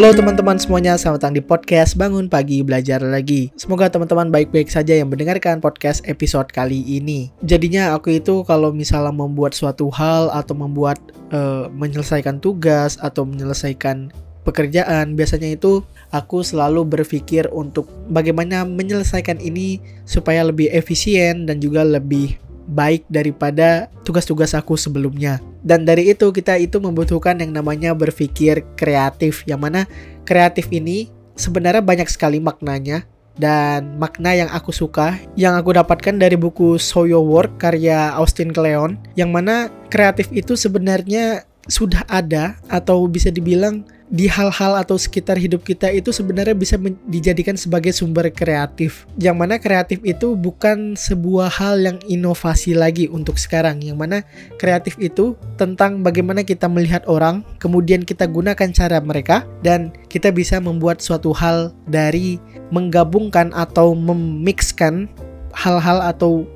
Halo teman-teman semuanya, selamat datang di podcast Bangun Pagi Belajar Lagi. Semoga teman-teman baik-baik saja yang mendengarkan podcast episode kali ini. Jadinya aku itu kalau misalnya membuat suatu hal atau membuat uh, menyelesaikan tugas atau menyelesaikan pekerjaan, biasanya itu aku selalu berpikir untuk bagaimana menyelesaikan ini supaya lebih efisien dan juga lebih baik daripada tugas-tugas aku sebelumnya. Dan dari itu kita itu membutuhkan yang namanya berpikir kreatif. Yang mana kreatif ini sebenarnya banyak sekali maknanya dan makna yang aku suka yang aku dapatkan dari buku Your Work karya Austin Kleon yang mana kreatif itu sebenarnya sudah ada atau bisa dibilang di hal-hal atau sekitar hidup kita itu sebenarnya bisa dijadikan sebagai sumber kreatif. Yang mana kreatif itu bukan sebuah hal yang inovasi lagi untuk sekarang. Yang mana kreatif itu tentang bagaimana kita melihat orang, kemudian kita gunakan cara mereka dan kita bisa membuat suatu hal dari menggabungkan atau memixkan hal-hal atau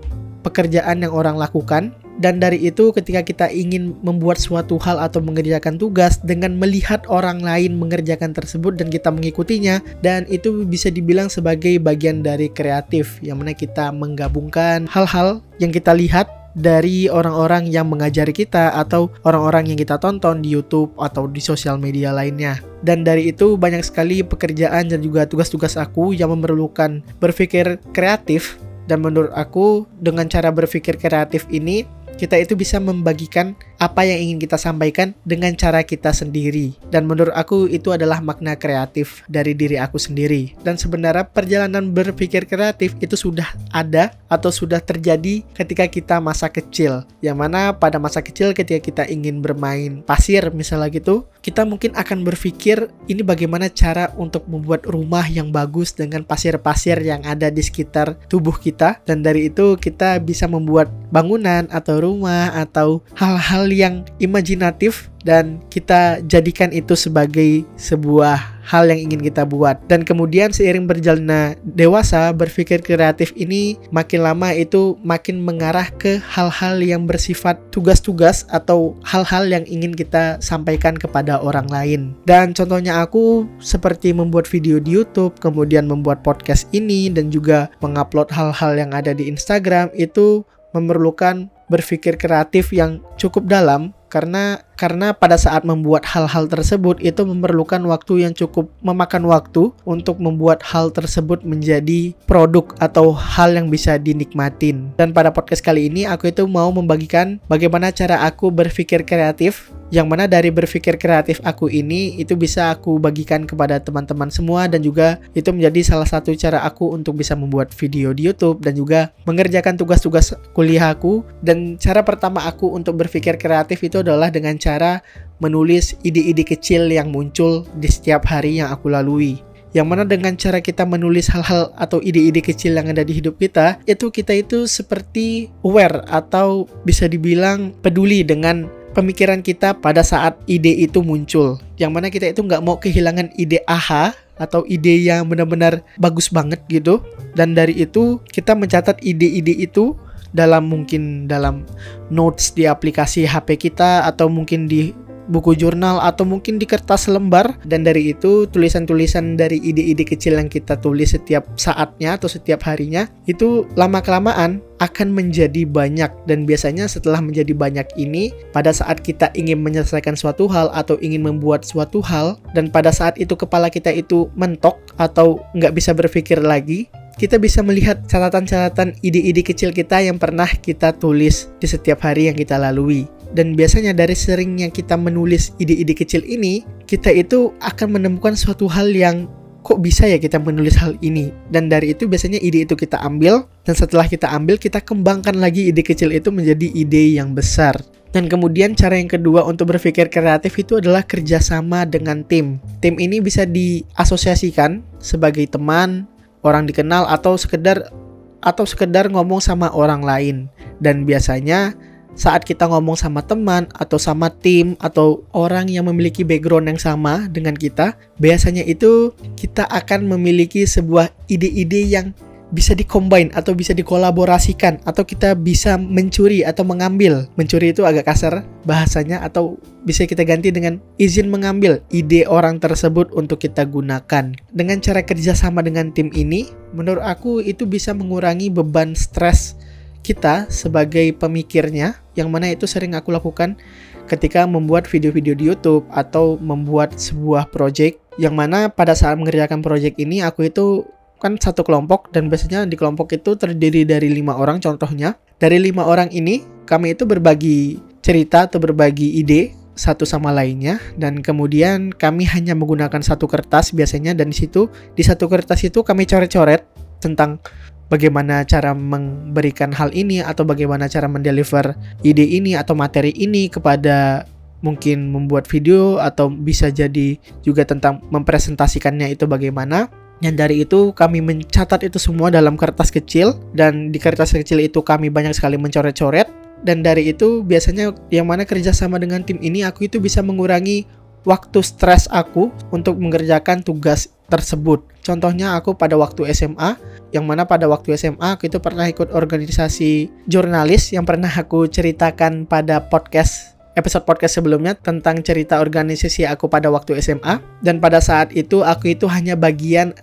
pekerjaan yang orang lakukan dan dari itu ketika kita ingin membuat suatu hal atau mengerjakan tugas dengan melihat orang lain mengerjakan tersebut dan kita mengikutinya dan itu bisa dibilang sebagai bagian dari kreatif yang mana kita menggabungkan hal-hal yang kita lihat dari orang-orang yang mengajari kita atau orang-orang yang kita tonton di YouTube atau di sosial media lainnya. Dan dari itu banyak sekali pekerjaan dan juga tugas-tugas aku yang memerlukan berpikir kreatif dan menurut aku dengan cara berpikir kreatif ini kita itu bisa membagikan apa yang ingin kita sampaikan dengan cara kita sendiri. Dan menurut aku itu adalah makna kreatif dari diri aku sendiri. Dan sebenarnya perjalanan berpikir kreatif itu sudah ada atau sudah terjadi ketika kita masa kecil. Yang mana pada masa kecil ketika kita ingin bermain pasir misalnya gitu, kita mungkin akan berpikir ini bagaimana cara untuk membuat rumah yang bagus dengan pasir-pasir yang ada di sekitar tubuh kita. Dan dari itu kita bisa membuat bangunan atau rumah atau hal-hal yang imajinatif dan kita jadikan itu sebagai sebuah hal yang ingin kita buat. Dan kemudian seiring berjalannya dewasa berpikir kreatif ini makin lama itu makin mengarah ke hal-hal yang bersifat tugas-tugas atau hal-hal yang ingin kita sampaikan kepada orang lain. Dan contohnya aku seperti membuat video di YouTube kemudian membuat podcast ini dan juga mengupload hal-hal yang ada di Instagram itu memerlukan berpikir kreatif yang cukup dalam karena karena pada saat membuat hal-hal tersebut itu memerlukan waktu yang cukup memakan waktu untuk membuat hal tersebut menjadi produk atau hal yang bisa dinikmatin. Dan pada podcast kali ini aku itu mau membagikan bagaimana cara aku berpikir kreatif yang mana dari berpikir kreatif aku ini itu bisa aku bagikan kepada teman-teman semua dan juga itu menjadi salah satu cara aku untuk bisa membuat video di YouTube dan juga mengerjakan tugas-tugas kuliah aku dan cara pertama aku untuk berpikir kreatif itu adalah dengan cara menulis ide-ide kecil yang muncul di setiap hari yang aku lalui. Yang mana dengan cara kita menulis hal-hal atau ide-ide kecil yang ada di hidup kita, itu kita itu seperti aware atau bisa dibilang peduli dengan pemikiran kita pada saat ide itu muncul. Yang mana kita itu nggak mau kehilangan ide aha atau ide yang benar-benar bagus banget gitu. Dan dari itu kita mencatat ide-ide itu dalam mungkin dalam notes di aplikasi HP kita atau mungkin di buku jurnal atau mungkin di kertas lembar dan dari itu tulisan-tulisan dari ide-ide kecil yang kita tulis setiap saatnya atau setiap harinya itu lama kelamaan akan menjadi banyak dan biasanya setelah menjadi banyak ini pada saat kita ingin menyelesaikan suatu hal atau ingin membuat suatu hal dan pada saat itu kepala kita itu mentok atau nggak bisa berpikir lagi kita bisa melihat catatan-catatan ide-ide kecil kita yang pernah kita tulis di setiap hari yang kita lalui. Dan biasanya dari seringnya kita menulis ide-ide kecil ini, kita itu akan menemukan suatu hal yang kok bisa ya kita menulis hal ini. Dan dari itu biasanya ide itu kita ambil dan setelah kita ambil kita kembangkan lagi ide kecil itu menjadi ide yang besar. Dan kemudian cara yang kedua untuk berpikir kreatif itu adalah kerjasama dengan tim. Tim ini bisa diasosiasikan sebagai teman orang dikenal atau sekedar atau sekedar ngomong sama orang lain. Dan biasanya saat kita ngomong sama teman atau sama tim atau orang yang memiliki background yang sama dengan kita, biasanya itu kita akan memiliki sebuah ide-ide yang bisa dikombin atau bisa dikolaborasikan atau kita bisa mencuri atau mengambil. Mencuri itu agak kasar bahasanya atau bisa kita ganti dengan izin mengambil ide orang tersebut untuk kita gunakan. Dengan cara kerjasama dengan tim ini, menurut aku itu bisa mengurangi beban stres kita sebagai pemikirnya yang mana itu sering aku lakukan ketika membuat video-video di YouTube atau membuat sebuah project yang mana pada saat mengerjakan project ini aku itu kan satu kelompok dan biasanya di kelompok itu terdiri dari lima orang contohnya. Dari lima orang ini kami itu berbagi cerita atau berbagi ide satu sama lainnya dan kemudian kami hanya menggunakan satu kertas biasanya dan di situ di satu kertas itu kami coret-coret tentang bagaimana cara memberikan hal ini atau bagaimana cara mendeliver ide ini atau materi ini kepada mungkin membuat video atau bisa jadi juga tentang mempresentasikannya itu bagaimana. Dan dari itu kami mencatat itu semua dalam kertas kecil dan di kertas kecil itu kami banyak sekali mencoret-coret. Dan dari itu biasanya yang mana kerjasama dengan tim ini aku itu bisa mengurangi waktu stres aku untuk mengerjakan tugas tersebut. Contohnya aku pada waktu SMA, yang mana pada waktu SMA aku itu pernah ikut organisasi jurnalis yang pernah aku ceritakan pada podcast episode podcast sebelumnya tentang cerita organisasi aku pada waktu SMA dan pada saat itu aku itu hanya bagian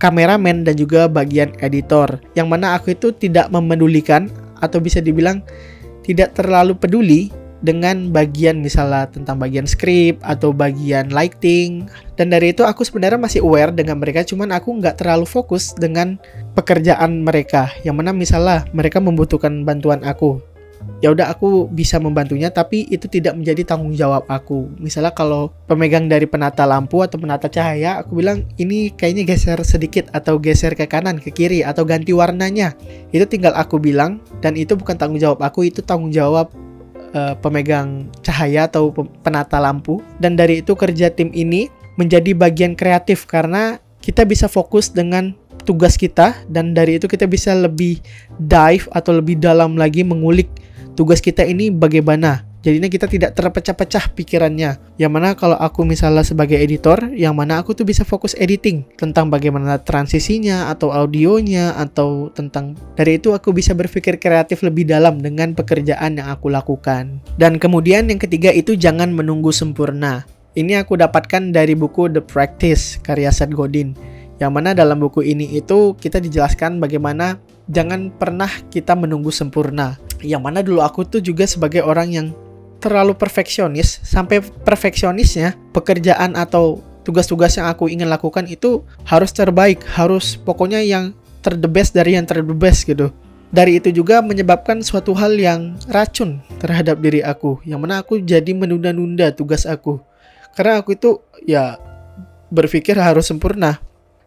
kameramen dan juga bagian editor yang mana aku itu tidak memedulikan atau bisa dibilang tidak terlalu peduli dengan bagian misalnya tentang bagian script atau bagian lighting. Dan dari itu aku sebenarnya masih aware dengan mereka cuman aku nggak terlalu fokus dengan pekerjaan mereka. Yang mana misalnya mereka membutuhkan bantuan aku. Ya udah aku bisa membantunya tapi itu tidak menjadi tanggung jawab aku. Misalnya kalau pemegang dari penata lampu atau penata cahaya aku bilang ini kayaknya geser sedikit atau geser ke kanan ke kiri atau ganti warnanya. Itu tinggal aku bilang dan itu bukan tanggung jawab aku itu tanggung jawab uh, pemegang cahaya atau penata lampu. Dan dari itu kerja tim ini menjadi bagian kreatif karena kita bisa fokus dengan tugas kita dan dari itu kita bisa lebih dive atau lebih dalam lagi mengulik tugas kita ini bagaimana jadinya kita tidak terpecah-pecah pikirannya yang mana kalau aku misalnya sebagai editor yang mana aku tuh bisa fokus editing tentang bagaimana transisinya atau audionya atau tentang dari itu aku bisa berpikir kreatif lebih dalam dengan pekerjaan yang aku lakukan dan kemudian yang ketiga itu jangan menunggu sempurna ini aku dapatkan dari buku The Practice karya Seth Godin. Yang mana dalam buku ini itu kita dijelaskan bagaimana jangan pernah kita menunggu sempurna. Yang mana dulu aku tuh juga sebagai orang yang terlalu perfeksionis sampai perfeksionisnya pekerjaan atau tugas-tugas yang aku ingin lakukan itu harus terbaik, harus pokoknya yang terdebes dari yang terdebes gitu. Dari itu juga menyebabkan suatu hal yang racun terhadap diri aku, yang mana aku jadi menunda-nunda tugas aku karena aku itu ya berpikir harus sempurna.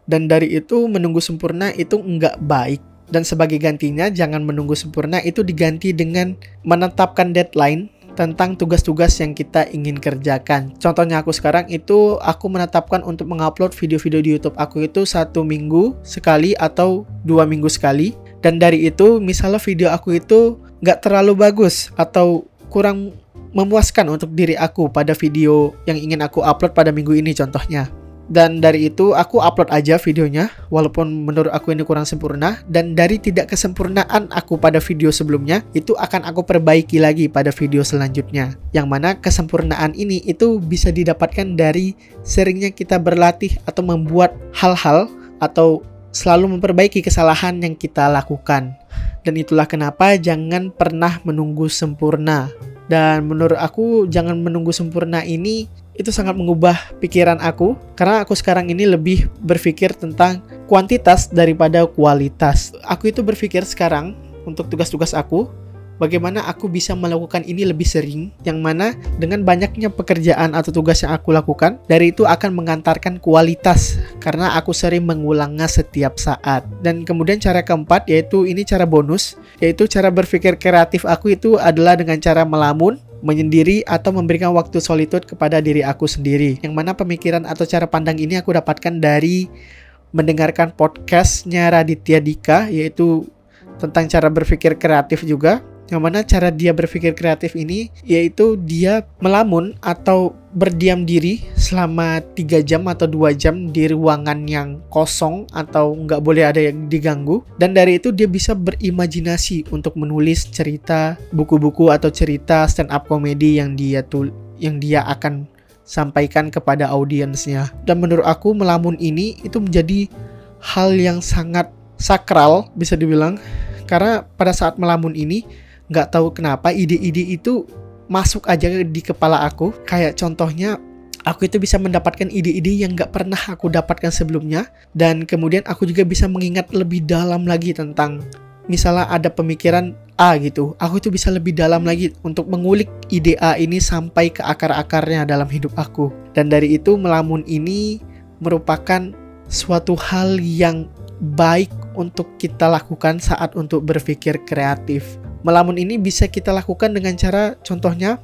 Dan dari itu menunggu sempurna itu enggak baik. Dan sebagai gantinya jangan menunggu sempurna itu diganti dengan menetapkan deadline tentang tugas-tugas yang kita ingin kerjakan. Contohnya aku sekarang itu aku menetapkan untuk mengupload video-video di YouTube aku itu satu minggu sekali atau dua minggu sekali. Dan dari itu misalnya video aku itu nggak terlalu bagus atau kurang memuaskan untuk diri aku pada video yang ingin aku upload pada minggu ini contohnya. Dan dari itu aku upload aja videonya walaupun menurut aku ini kurang sempurna dan dari tidak kesempurnaan aku pada video sebelumnya itu akan aku perbaiki lagi pada video selanjutnya. Yang mana kesempurnaan ini itu bisa didapatkan dari seringnya kita berlatih atau membuat hal-hal atau selalu memperbaiki kesalahan yang kita lakukan. Dan itulah kenapa jangan pernah menunggu sempurna. Dan menurut aku jangan menunggu sempurna ini itu sangat mengubah pikiran aku karena aku sekarang ini lebih berpikir tentang kuantitas daripada kualitas. Aku itu berpikir sekarang untuk tugas-tugas aku bagaimana aku bisa melakukan ini lebih sering yang mana dengan banyaknya pekerjaan atau tugas yang aku lakukan dari itu akan mengantarkan kualitas karena aku sering mengulangnya setiap saat dan kemudian cara keempat yaitu ini cara bonus yaitu cara berpikir kreatif aku itu adalah dengan cara melamun menyendiri atau memberikan waktu solitude kepada diri aku sendiri. Yang mana pemikiran atau cara pandang ini aku dapatkan dari mendengarkan podcastnya Raditya Dika yaitu tentang cara berpikir kreatif juga Yang mana cara dia berpikir kreatif ini yaitu dia melamun atau berdiam diri selama 3 jam atau 2 jam di ruangan yang kosong atau nggak boleh ada yang diganggu. Dan dari itu dia bisa berimajinasi untuk menulis cerita, buku-buku atau cerita stand up comedy yang dia tul yang dia akan sampaikan kepada audiensnya. Dan menurut aku melamun ini itu menjadi hal yang sangat sakral bisa dibilang karena pada saat melamun ini nggak tahu kenapa ide-ide itu masuk aja di kepala aku. Kayak contohnya aku itu bisa mendapatkan ide-ide yang nggak pernah aku dapatkan sebelumnya. Dan kemudian aku juga bisa mengingat lebih dalam lagi tentang misalnya ada pemikiran A gitu aku itu bisa lebih dalam lagi untuk mengulik ide A ini sampai ke akar-akarnya dalam hidup aku. Dan dari itu melamun ini merupakan suatu hal yang baik untuk kita lakukan saat untuk berpikir kreatif melamun ini bisa kita lakukan dengan cara contohnya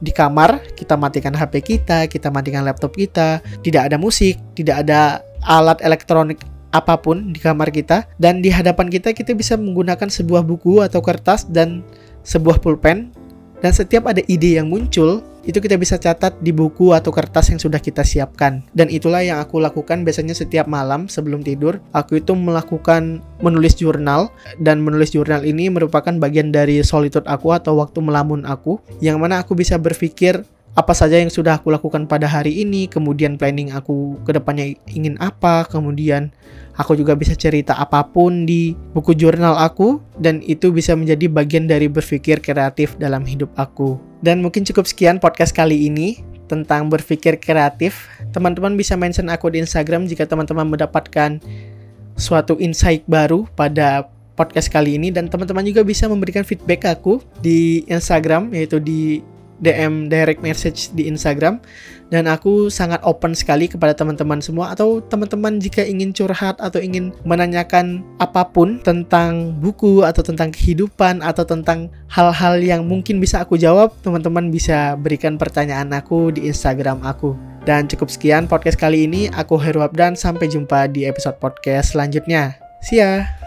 di kamar kita matikan HP kita, kita matikan laptop kita, tidak ada musik, tidak ada alat elektronik apa pun di kamar kita dan di hadapan kita kita bisa menggunakan sebuah buku atau kertas dan sebuah pulpen dan setiap ada ide yang muncul itu kita bisa catat di buku atau kertas yang sudah kita siapkan. Dan itulah yang aku lakukan biasanya setiap malam sebelum tidur. Aku itu melakukan menulis jurnal dan menulis jurnal ini merupakan bagian dari solitude aku atau waktu melamun aku yang mana aku bisa berpikir apa saja yang sudah aku lakukan pada hari ini, kemudian planning aku ke depannya ingin apa, kemudian aku juga bisa cerita apa pun di buku jurnal aku dan itu bisa menjadi bagian dari berpikir kreatif dalam hidup aku. Dan mungkin cukup sekian podcast kali ini tentang berpikir kreatif. Teman-teman bisa mention aku di Instagram jika teman-teman mendapatkan suatu insight baru pada podcast kali ini dan teman-teman juga bisa memberikan feedback aku di Instagram yaitu di DM direct message di Instagram dan aku sangat open sekali kepada teman-teman semua atau teman-teman jika ingin curhat atau ingin menanyakan apa pun tentang buku atau tentang kehidupan atau tentang hal-hal yang mungkin bisa aku jawab, teman-teman bisa berikan pertanyaan aku di Instagram aku. Dan cukup sekian podcast kali ini, aku Heru Abdan, sampai jumpa di episode podcast selanjutnya. See ya!